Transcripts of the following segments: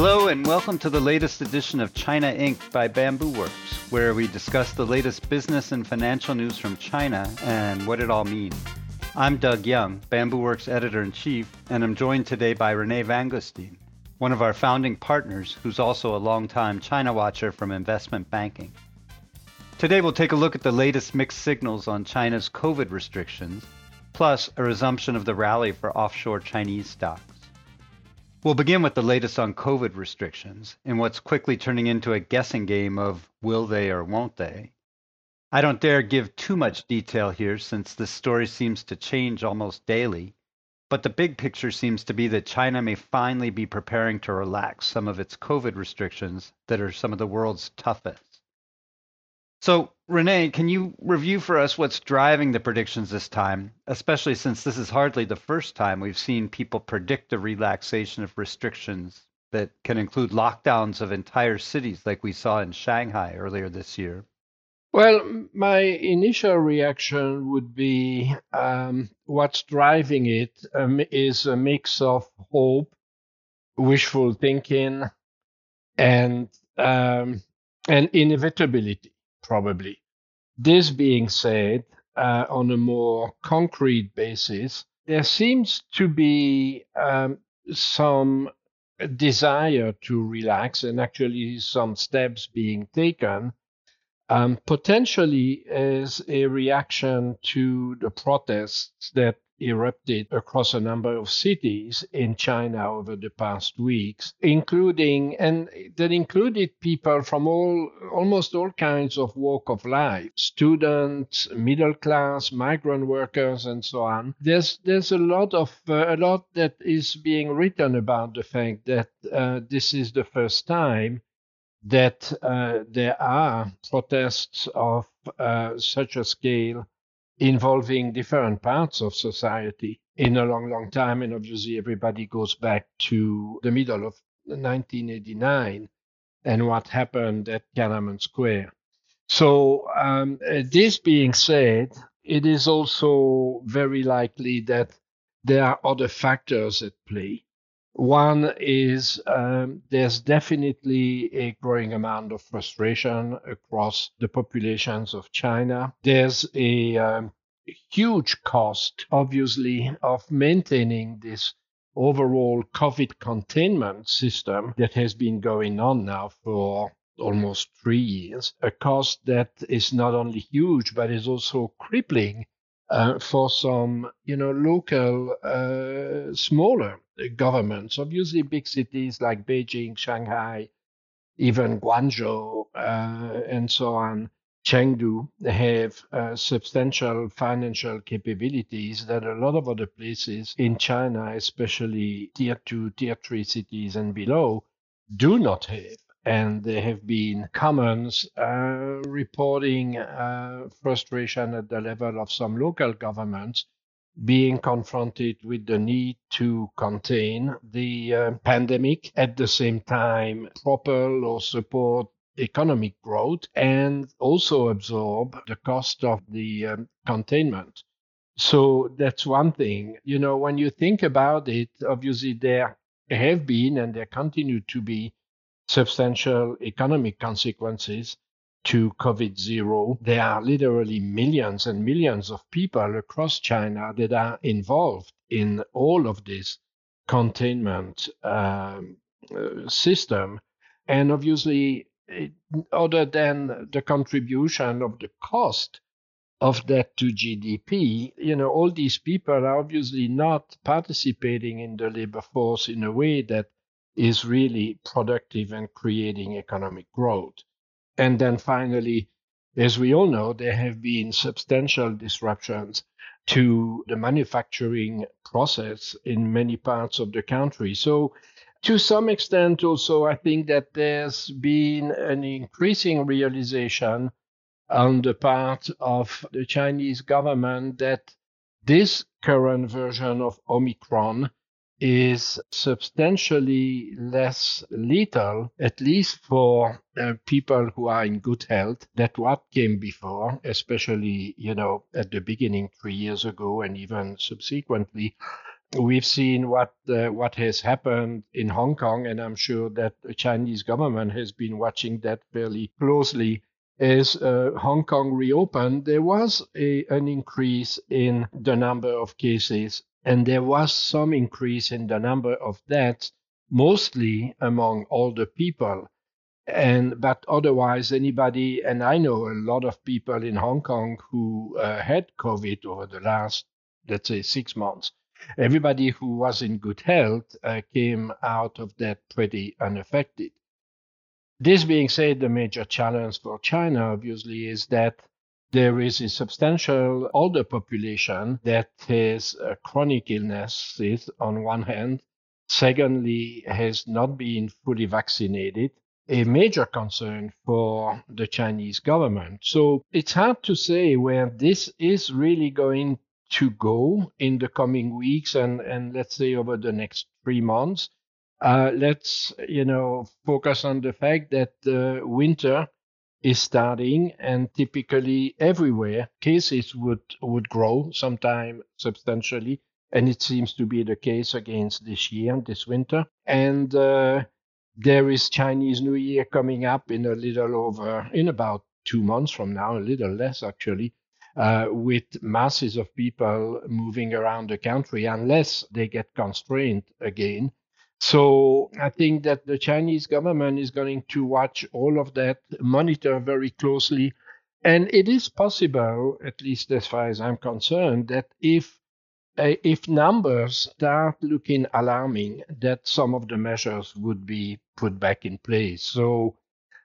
Hello, and welcome to the latest edition of China Inc. by Bamboo Works, where we discuss the latest business and financial news from China and what it all means. I'm Doug Young, Bamboo Works editor in chief, and I'm joined today by Renee Vanguestaine, one of our founding partners who's also a longtime China watcher from investment banking. Today, we'll take a look at the latest mixed signals on China's COVID restrictions, plus a resumption of the rally for offshore Chinese stocks. We'll begin with the latest on COVID restrictions and what's quickly turning into a guessing game of will they or won't they. I don't dare give too much detail here since this story seems to change almost daily, but the big picture seems to be that China may finally be preparing to relax some of its COVID restrictions that are some of the world's toughest. So, Renee, can you review for us what's driving the predictions this time, especially since this is hardly the first time we've seen people predict a relaxation of restrictions that can include lockdowns of entire cities like we saw in Shanghai earlier this year? Well, my initial reaction would be um, what's driving it um, is a mix of hope, wishful thinking, and um, and inevitability probably. This being said, uh, on a more concrete basis, there seems to be um, some desire to relax and actually some steps being taken, um, potentially as a reaction to the protests that erupted across a number of cities in China over the past weeks, including and that included people from all almost all kinds of walk of life, students, middle class, migrant workers, and so on. There's there's a lot of uh, a lot that is being written about the fact that uh, this is the first time that uh, there are protests of uh, such a scale involving different parts of society in a long, long time. And obviously, everybody goes back to the middle of 1989 and what happened at Tiananmen Square. So, um, this being said, it is also very likely that there are other factors at play. One is um, there's definitely a growing amount of frustration across the populations of China. There's a um, huge cost, obviously, of maintaining this overall COVID containment system that has been going on now for almost three years. A cost that is not only huge, but is also crippling uh, for some, you know, local, uh, smaller governments. Obviously, big cities like Beijing, Shanghai, even Guangzhou, uh, and so on, Chengdu have uh, substantial financial capabilities that a lot of other places in China, especially tier two, tier three cities and below, do not have and there have been comments uh, reporting uh, frustration at the level of some local governments being confronted with the need to contain the uh, pandemic at the same time propel or support economic growth and also absorb the cost of the um, containment. So that's one thing. You know, when you think about it, obviously there have been and there continue to be substantial economic consequences to COVID zero. There are literally millions and millions of people across China that are involved in all of this containment um, uh, system. And obviously, other than the contribution of the cost of that to GDP, you know, all these people are obviously not participating in the labor force in a way that is really productive and creating economic growth. And then finally, as we all know, there have been substantial disruptions to the manufacturing process in many parts of the country. So, to some extent, also, I think that there's been an increasing realization on the part of the Chinese government that this current version of Omicron is substantially less lethal, at least for uh, people who are in good health, than what came before, especially, you know, at the beginning three years ago and even subsequently. We've seen what uh, what has happened in Hong Kong, and I'm sure that the Chinese government has been watching that fairly closely. As uh, Hong Kong reopened, there was a, an increase in the number of cases, and there was some increase in the number of deaths, mostly among older people. And but otherwise anybody and i know a lot of people in hong kong who uh, had covid over the last let's say six months. Everybody who was in good health uh, came out of that pretty unaffected. This being said the major challenge for china obviously is that there is a substantial older population that has chronic illnesses on one hand secondly has not been fully vaccinated a major concern for the Chinese government. So it's hard to say where this is really going to go in the coming weeks and, and let's say over the next three months. Uh, let's, you know, focus on the fact that winter is starting and typically everywhere cases would, would grow sometime substantially. And it seems to be the case against this year, and this winter. And, uh, there is Chinese New Year coming up in a little over, in about two months from now, a little less actually, uh, with masses of people moving around the country unless they get constrained again. So I think that the Chinese government is going to watch all of that, monitor very closely. And it is possible, at least as far as I'm concerned, that if uh, if numbers start looking alarming, that some of the measures would be put back in place. So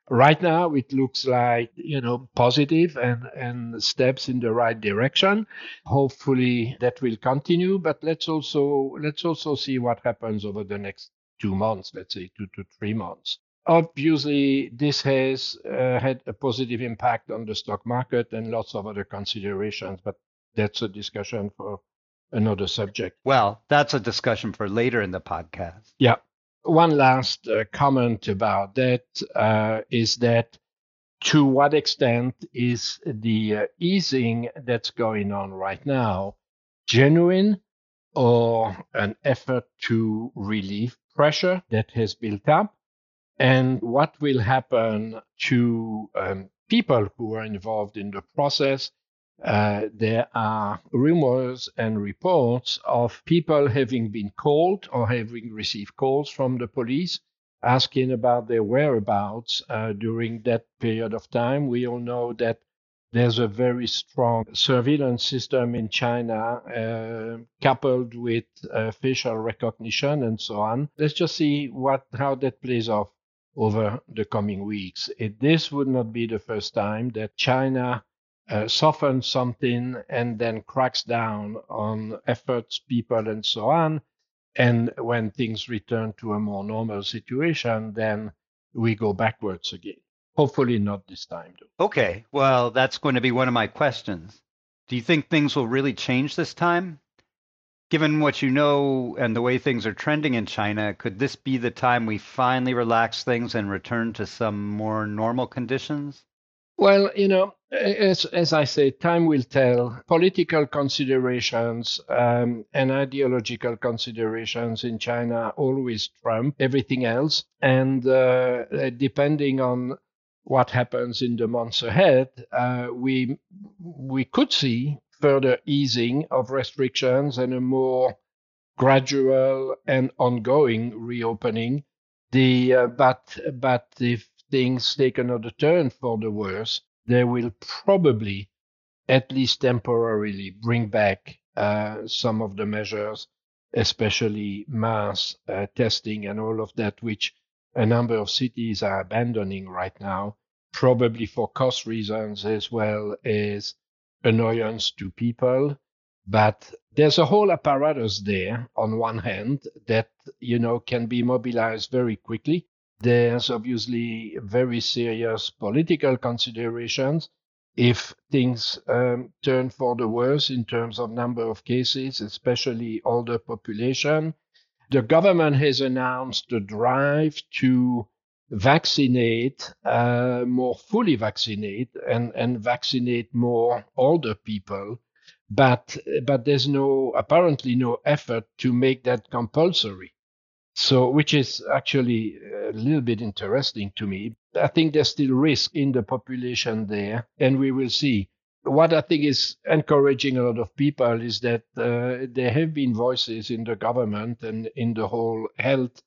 right now it looks like you know positive and and steps in the right direction hopefully that will continue but let's also let's also see what happens over the next two months let's say two to three months obviously this has uh, had a positive impact on the stock market and lots of other considerations but that's a discussion for another subject. Well, that's a discussion for later in the podcast. Yeah. One last uh, comment about that uh, is that to what extent is the uh, easing that's going on right now genuine or an effort to relieve pressure that has built up? And what will happen to um, people who are involved in the process uh, there are rumors and reports of people having been called or having received calls from the police asking about their whereabouts uh, during that period of time. We all know that there's a very strong surveillance system in China, uh, coupled with uh, facial recognition and so on. Let's just see what how that plays off over the coming weeks. It, this would not be the first time that China uh, softens something and then cracks down on efforts, people, and so on. And when things return to a more normal situation, then we go backwards again. Hopefully, not this time, though. Okay, well, that's going to be one of my questions. Do you think things will really change this time? Given what you know and the way things are trending in China, could this be the time we finally relax things and return to some more normal conditions? Well, you know, as, as I say, time will tell. Political considerations um, and ideological considerations in China always trump everything else. And uh, depending on what happens in the months ahead, uh, we we could see further easing of restrictions and a more gradual and ongoing reopening. The uh, but but if things take another turn for the worse, they will probably, at least temporarily, bring back uh, some of the measures, especially mass uh, testing and all of that, which a number of cities are abandoning right now, probably for cost reasons as well as annoyance to people. But there's a whole apparatus there on one hand that, you know, can be mobilized very quickly there's obviously very serious political considerations if things um, turn for the worse in terms of number of cases, especially older population. The government has announced a drive to vaccinate, uh, more fully vaccinate, and, and vaccinate more older people but but there's no apparently no effort to make that compulsory. So, which is actually a little bit interesting to me. I think there's still risk in the population there, and we will see. What I think is encouraging a lot of people is that uh, there have been voices in the government and in the whole health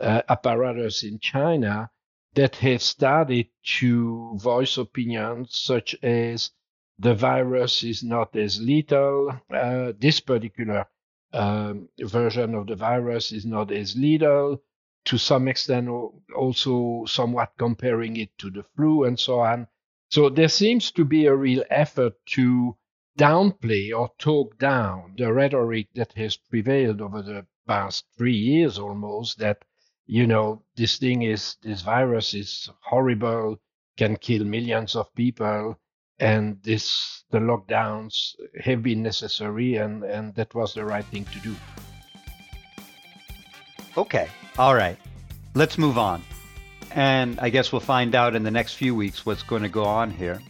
uh, apparatus in China that have started to voice opinions such as the virus is not as lethal. Uh, this particular um, version of the virus is not as lethal. To some extent, also somewhat comparing it to the flu and so on. So there seems to be a real effort to downplay or talk down the rhetoric that has prevailed over the past three years almost that, you know, this thing is, this virus is horrible, can kill millions of people and this the lockdowns have been necessary and and that was the right thing to do. Okay all right. Let's move on. And i guess we'll find out in the next few weeks what's going to go on here.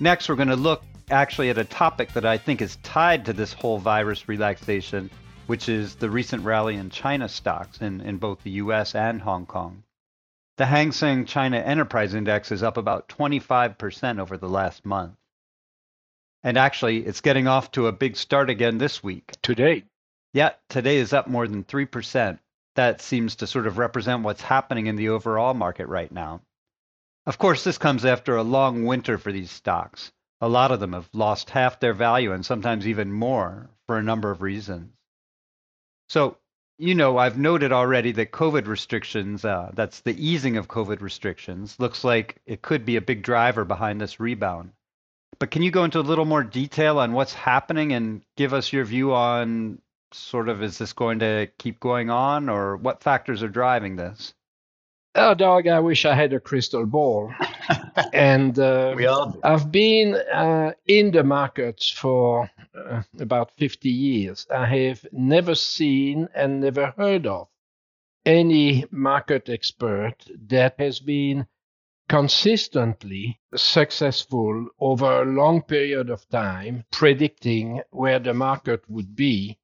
Next we're going to look actually at a topic that i think is tied to this whole virus relaxation which is the recent rally in china stocks in, in both the us and hong kong the Hang Seng China Enterprise Index is up about 25% over the last month. And actually, it's getting off to a big start again this week. Today? Yeah, today is up more than 3%. That seems to sort of represent what's happening in the overall market right now. Of course, this comes after a long winter for these stocks. A lot of them have lost half their value and sometimes even more for a number of reasons. So, you know, I've noted already that COVID restrictions, uh, that's the easing of COVID restrictions, looks like it could be a big driver behind this rebound. But can you go into a little more detail on what's happening and give us your view on sort of is this going to keep going on or what factors are driving this? Oh, Doug, I wish I had a crystal ball. and uh. I've been uh, in the markets for uh, about 50 years. I have never seen and never heard of any market expert that has been consistently successful over a long period of time predicting where the market would be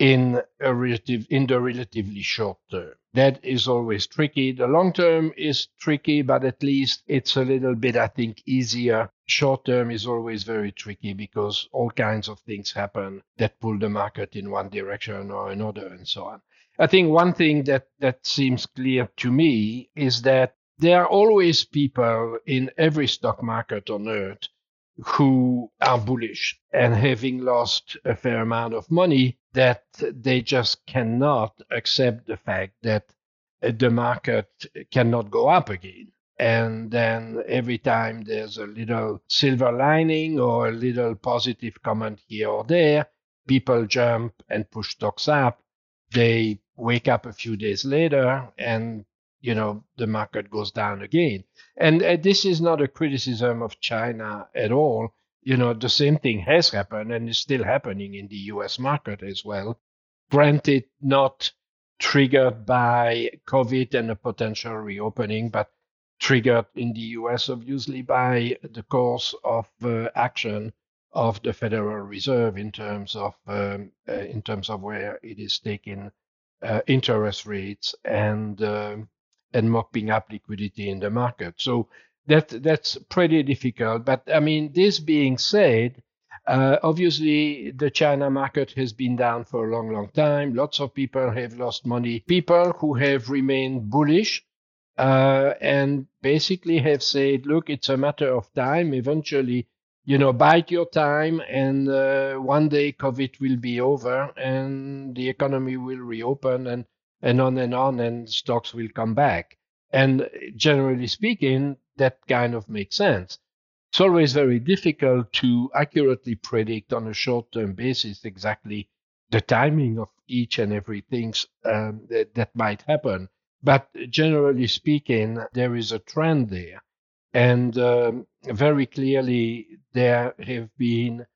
in a relative in the relatively short term. That is always tricky. The long term is tricky, but at least it's a little bit, I think, easier. Short term is always very tricky because all kinds of things happen that pull the market in one direction or another and so on. I think one thing that, that seems clear to me is that there are always people in every stock market on earth who are bullish and having lost a fair amount of money that they just cannot accept the fact that uh, the market cannot go up again. And then every time there's a little silver lining or a little positive comment here or there, people jump and push stocks up. They wake up a few days later and you know the market goes down again and uh, this is not a criticism of china at all you know, the same thing has happened and is still happening in the US market as well. Granted, not triggered by COVID and a potential reopening, but triggered in the US, obviously, by the course of uh, action of the Federal Reserve in terms of um, uh, in terms of where it is taking uh, interest rates and um, and mopping up liquidity in the market. So that that's pretty difficult. But I mean, this being said, uh, obviously the China market has been down for a long, long time. Lots of people have lost money. People who have remained bullish uh, and basically have said, look, it's a matter of time. Eventually, you know, bide your time, and uh, one day COVID will be over, and the economy will reopen, and and on and on, and stocks will come back. And generally speaking, that kind of makes sense. It's always very difficult to accurately predict on a short term basis exactly the timing of each and every thing um, that, that might happen. But generally speaking, there is a trend there. And um, very clearly, there have been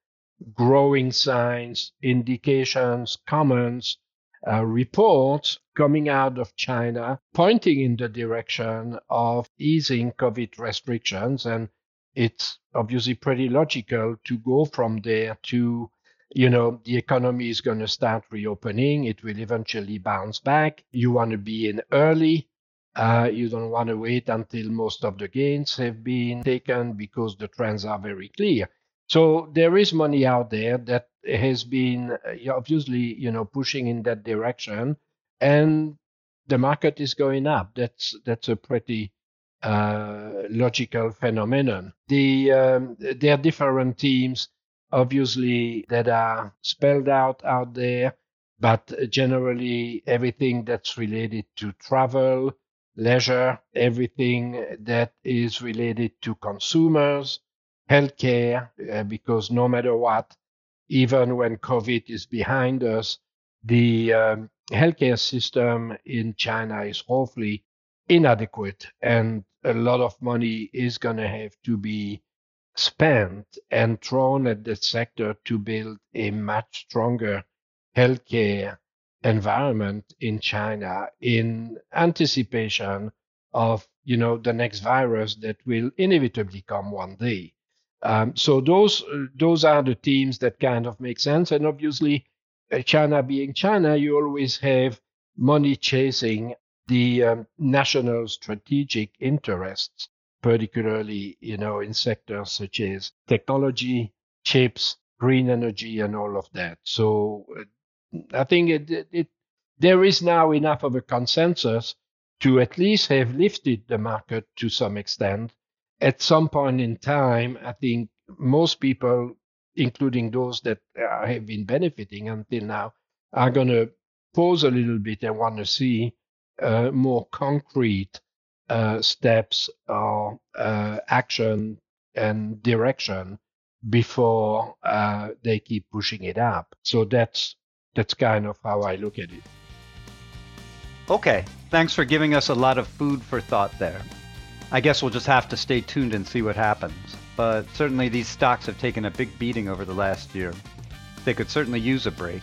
growing signs, indications, comments uh, reports coming out of China pointing in the direction of easing COVID restrictions. And it's obviously pretty logical to go from there to you know, the economy is going to start reopening. It will eventually bounce back. You want to be in early. Uh, you don't want to wait until most of the gains have been taken because the trends are very clear. So there is money out there that has been obviously, you know, pushing in that direction, and the market is going up. That's that's a pretty uh, logical phenomenon. The um, there are different teams obviously that are spelled out out there, but generally everything that's related to travel, leisure, everything that is related to consumers, healthcare, uh, because no matter what, even when COVID is behind us, the um, healthcare system in China is awfully inadequate, and a lot of money is going to have to be spent and thrown at the sector to build a much stronger healthcare environment in China in anticipation of you know the next virus that will inevitably come one day. Um, so those those are the teams that kind of make sense, and obviously, uh, China being China, you always have money chasing the um, national strategic interests particularly, you know, in sectors such as technology, chips, green energy, and all of that. So uh, I think it, it, it, there is now enough of a consensus to at least have lifted the market to some extent. At some point in time, I think most people, including those that uh, have been benefiting until now, are going to pause a little bit and want to see uh, more concrete uh, steps or uh, action and direction before uh, they keep pushing it up. So that's that's kind of how I look at it. Okay, thanks for giving us a lot of food for thought there. I guess we'll just have to stay tuned and see what happens. But certainly these stocks have taken a big beating over the last year. They could certainly use a break.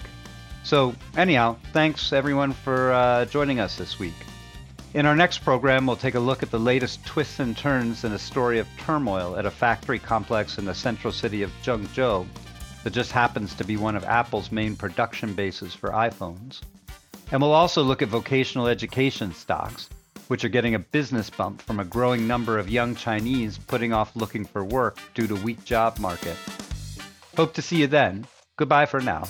So, anyhow, thanks everyone for uh, joining us this week. In our next program, we'll take a look at the latest twists and turns in a story of turmoil at a factory complex in the central city of Zhengzhou that just happens to be one of Apple's main production bases for iPhones. And we'll also look at vocational education stocks, which are getting a business bump from a growing number of young Chinese putting off looking for work due to weak job market. Hope to see you then. Goodbye for now.